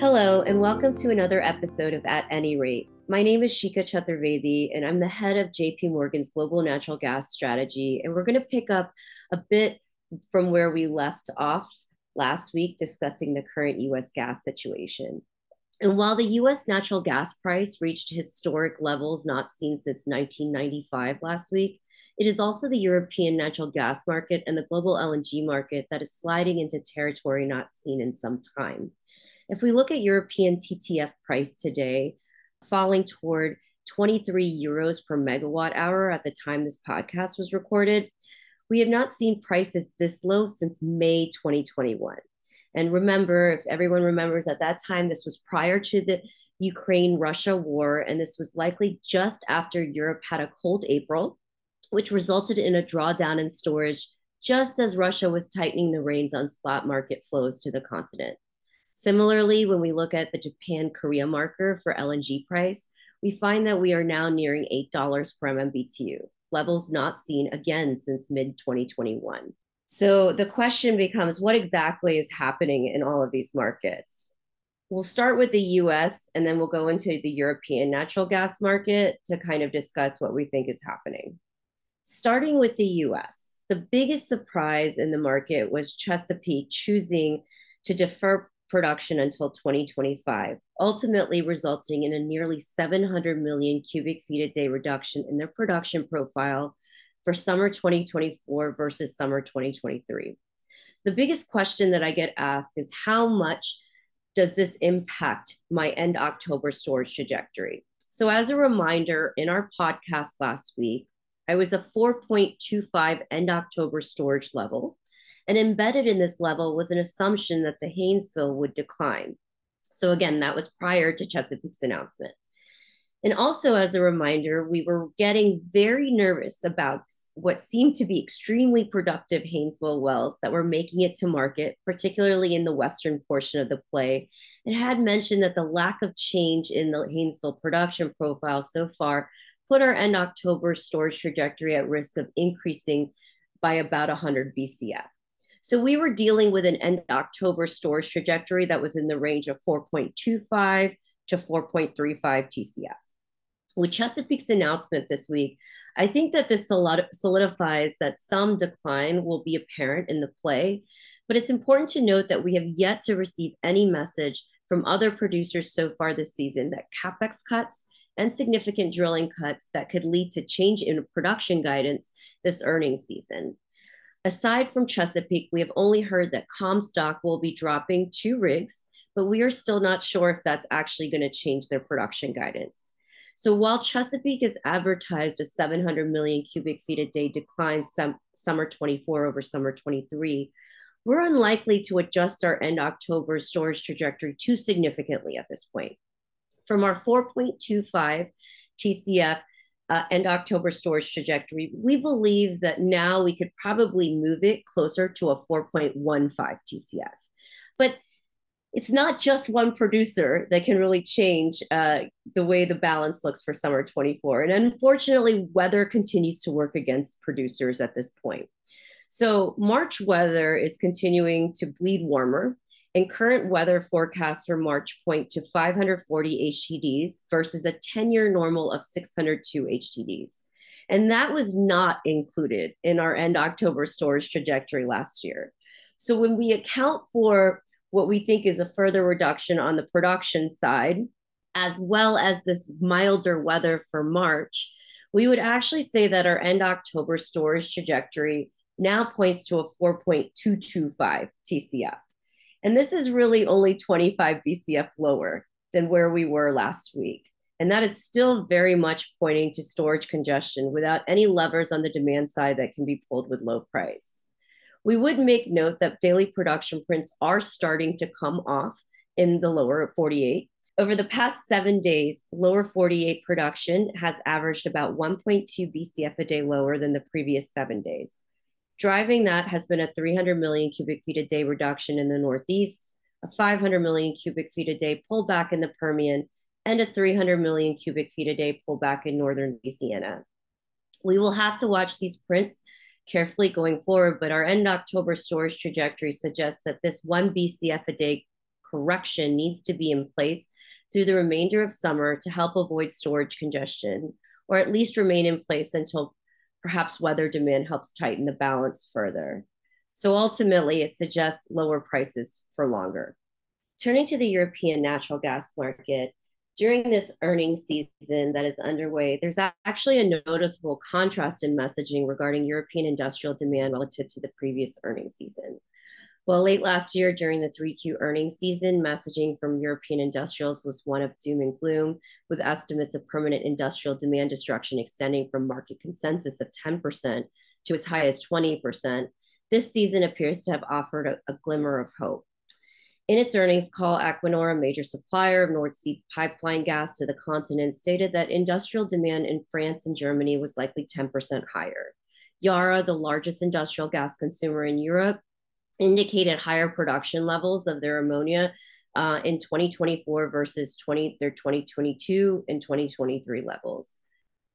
Hello, and welcome to another episode of At Any Rate. My name is Shikha Chaturvedi, and I'm the head of JP Morgan's Global Natural Gas Strategy. And we're going to pick up a bit from where we left off last week discussing the current US gas situation. And while the US natural gas price reached historic levels not seen since 1995 last week, it is also the European natural gas market and the global LNG market that is sliding into territory not seen in some time. If we look at European TTF price today, falling toward 23 euros per megawatt hour at the time this podcast was recorded, we have not seen prices this low since May 2021. And remember, if everyone remembers at that time, this was prior to the Ukraine Russia war, and this was likely just after Europe had a cold April, which resulted in a drawdown in storage just as Russia was tightening the reins on spot market flows to the continent. Similarly, when we look at the Japan Korea marker for LNG price, we find that we are now nearing $8 per MMBTU, levels not seen again since mid 2021. So the question becomes what exactly is happening in all of these markets? We'll start with the US and then we'll go into the European natural gas market to kind of discuss what we think is happening. Starting with the US, the biggest surprise in the market was Chesapeake choosing to defer production until 2025, ultimately resulting in a nearly 700 million cubic feet a day reduction in their production profile for summer 2024 versus summer 2023. The biggest question that I get asked is how much does this impact my end October storage trajectory? So, as a reminder, in our podcast last week, I was a 4.25 end October storage level and embedded in this level was an assumption that the Haynesville would decline. So, again, that was prior to Chesapeake's announcement. And also, as a reminder, we were getting very nervous about what seemed to be extremely productive Haynesville wells that were making it to market, particularly in the western portion of the play, It had mentioned that the lack of change in the Haynesville production profile so far put our end October storage trajectory at risk of increasing by about 100 BCF. So we were dealing with an end October storage trajectory that was in the range of 4.25 to 4.35 TCF. With Chesapeake's announcement this week, I think that this solidifies that some decline will be apparent in the play, but it's important to note that we have yet to receive any message from other producers so far this season that capex cuts and significant drilling cuts that could lead to change in production guidance this earnings season. Aside from Chesapeake, we have only heard that Comstock will be dropping two rigs, but we are still not sure if that's actually going to change their production guidance. So while Chesapeake has advertised a 700 million cubic feet a day decline summer 24 over summer 23, we're unlikely to adjust our end October storage trajectory too significantly at this point. From our 4.25 TCF uh, and October storage trajectory, we believe that now we could probably move it closer to a 4.15 TCF. But it's not just one producer that can really change uh, the way the balance looks for summer 24. And unfortunately, weather continues to work against producers at this point. So, March weather is continuing to bleed warmer and current weather forecasts for March point to 540 HDDs versus a 10 year normal of 602 HDDs. And that was not included in our end October storage trajectory last year. So when we account for what we think is a further reduction on the production side, as well as this milder weather for March, we would actually say that our end October storage trajectory now points to a 4.225 TCF. And this is really only 25 BCF lower than where we were last week. And that is still very much pointing to storage congestion without any levers on the demand side that can be pulled with low price. We would make note that daily production prints are starting to come off in the lower 48. Over the past seven days, lower 48 production has averaged about 1.2 BCF a day lower than the previous seven days. Driving that has been a 300 million cubic feet a day reduction in the Northeast, a 500 million cubic feet a day pullback in the Permian, and a 300 million cubic feet a day pullback in northern Louisiana. We will have to watch these prints carefully going forward, but our end October storage trajectory suggests that this one BCF a day correction needs to be in place through the remainder of summer to help avoid storage congestion, or at least remain in place until perhaps weather demand helps tighten the balance further. So ultimately, it suggests lower prices for longer. Turning to the European natural gas market, during this earnings season that is underway, there's actually a noticeable contrast in messaging regarding European industrial demand relative to the previous earnings season. Well, late last year during the 3Q earnings season, messaging from European industrials was one of doom and gloom, with estimates of permanent industrial demand destruction extending from market consensus of 10% to as high as 20%. This season appears to have offered a, a glimmer of hope. In its earnings call, Equinor, a major supplier of North Sea pipeline gas to the continent, stated that industrial demand in France and Germany was likely 10% higher. Yara, the largest industrial gas consumer in Europe, indicated higher production levels of their ammonia uh, in 2024 versus 20, their 2022 and 2023 levels.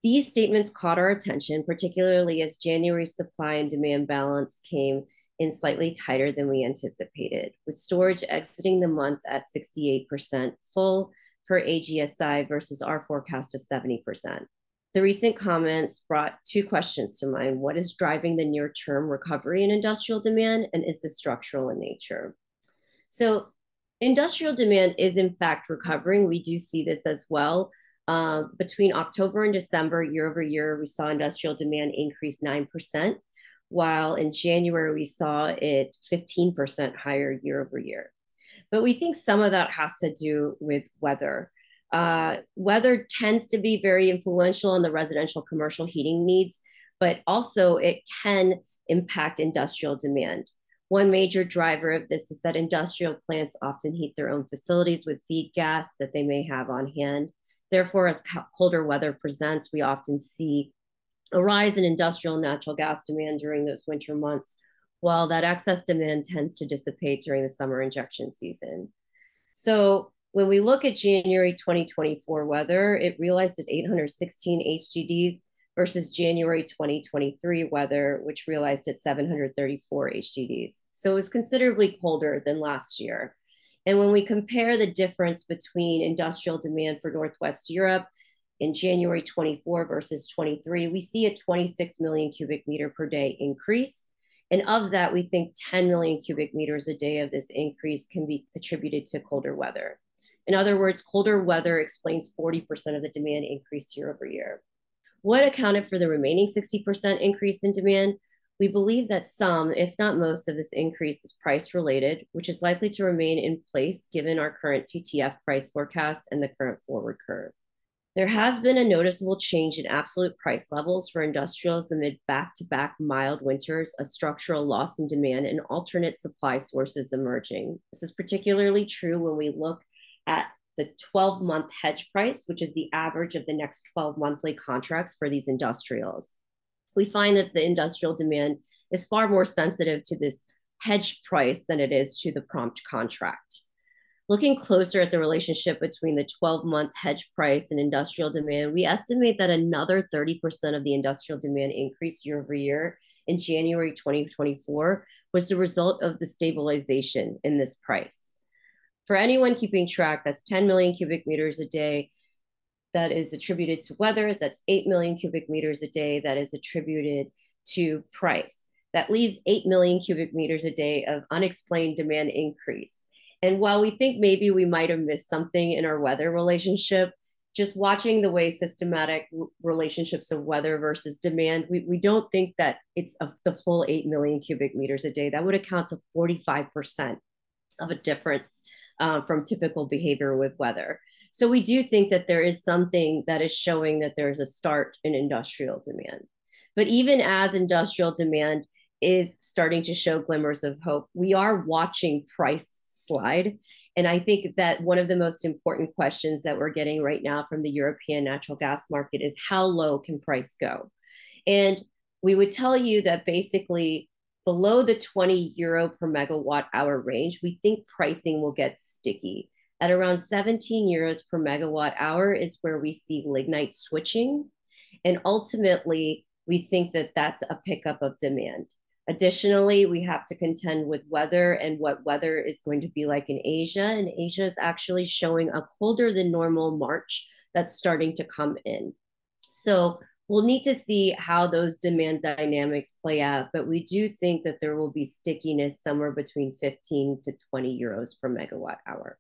These statements caught our attention, particularly as January's supply and demand balance came in slightly tighter than we anticipated, with storage exiting the month at 68% full per AGSI versus our forecast of 70%. The recent comments brought two questions to mind. What is driving the near term recovery in industrial demand, and is this structural in nature? So, industrial demand is in fact recovering. We do see this as well. Uh, between October and December, year over year, we saw industrial demand increase 9%, while in January, we saw it 15% higher year over year. But we think some of that has to do with weather. Uh, weather tends to be very influential on the residential commercial heating needs, but also it can impact industrial demand. One major driver of this is that industrial plants often heat their own facilities with feed gas that they may have on hand. Therefore, as colder weather presents, we often see a rise in industrial natural gas demand during those winter months, while that excess demand tends to dissipate during the summer injection season. So when we look at January 2024 weather, it realized at 816 HDDs versus January 2023 weather, which realized at 734 HDDs. So it was considerably colder than last year. And when we compare the difference between industrial demand for Northwest Europe in January 24 versus 23, we see a 26 million cubic meter per day increase. And of that, we think 10 million cubic meters a day of this increase can be attributed to colder weather. In other words, colder weather explains 40% of the demand increase year over year. What accounted for the remaining 60% increase in demand? We believe that some, if not most, of this increase is price related, which is likely to remain in place given our current TTF price forecast and the current forward curve. There has been a noticeable change in absolute price levels for industrials amid back to back mild winters, a structural loss in demand, and alternate supply sources emerging. This is particularly true when we look at the 12 month hedge price, which is the average of the next 12 monthly contracts for these industrials. We find that the industrial demand is far more sensitive to this hedge price than it is to the prompt contract. Looking closer at the relationship between the 12 month hedge price and industrial demand, we estimate that another 30% of the industrial demand increase year over year in January 2024 was the result of the stabilization in this price for anyone keeping track, that's 10 million cubic meters a day that is attributed to weather. That's 8 million cubic meters a day that is attributed to price. That leaves 8 million cubic meters a day of unexplained demand increase. And while we think maybe we might have missed something in our weather relationship, just watching the way systematic relationships of weather versus demand, we, we don't think that it's of the full 8 million cubic meters a day. That would account to 45% of a difference uh, from typical behavior with weather. So we do think that there is something that is showing that there's a start in industrial demand. But even as industrial demand is starting to show glimmers of hope, we are watching price slide. And I think that one of the most important questions that we're getting right now from the European natural gas market is how low can price go? And we would tell you that basically below the 20 euro per megawatt hour range, we think pricing will get sticky. At around 17 euros per megawatt hour is where we see lignite switching. And ultimately, we think that that's a pickup of demand. Additionally, we have to contend with weather and what weather is going to be like in Asia. And Asia is actually showing a colder than normal March that's starting to come in. So we'll need to see how those demand dynamics play out, but we do think that there will be stickiness somewhere between 15 to 20 euros per megawatt hour.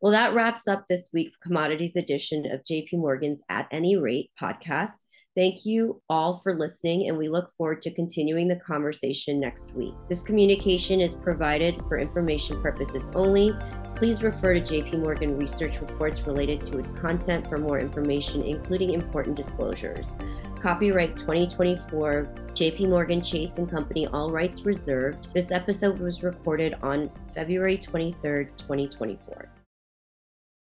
Well, that wraps up this week's commodities edition of JP Morgan's At Any Rate podcast. Thank you all for listening, and we look forward to continuing the conversation next week. This communication is provided for information purposes only. Please refer to JP Morgan research reports related to its content for more information, including important disclosures. Copyright 2024, JP Morgan Chase and Company, all rights reserved. This episode was recorded on February 23rd, 2024.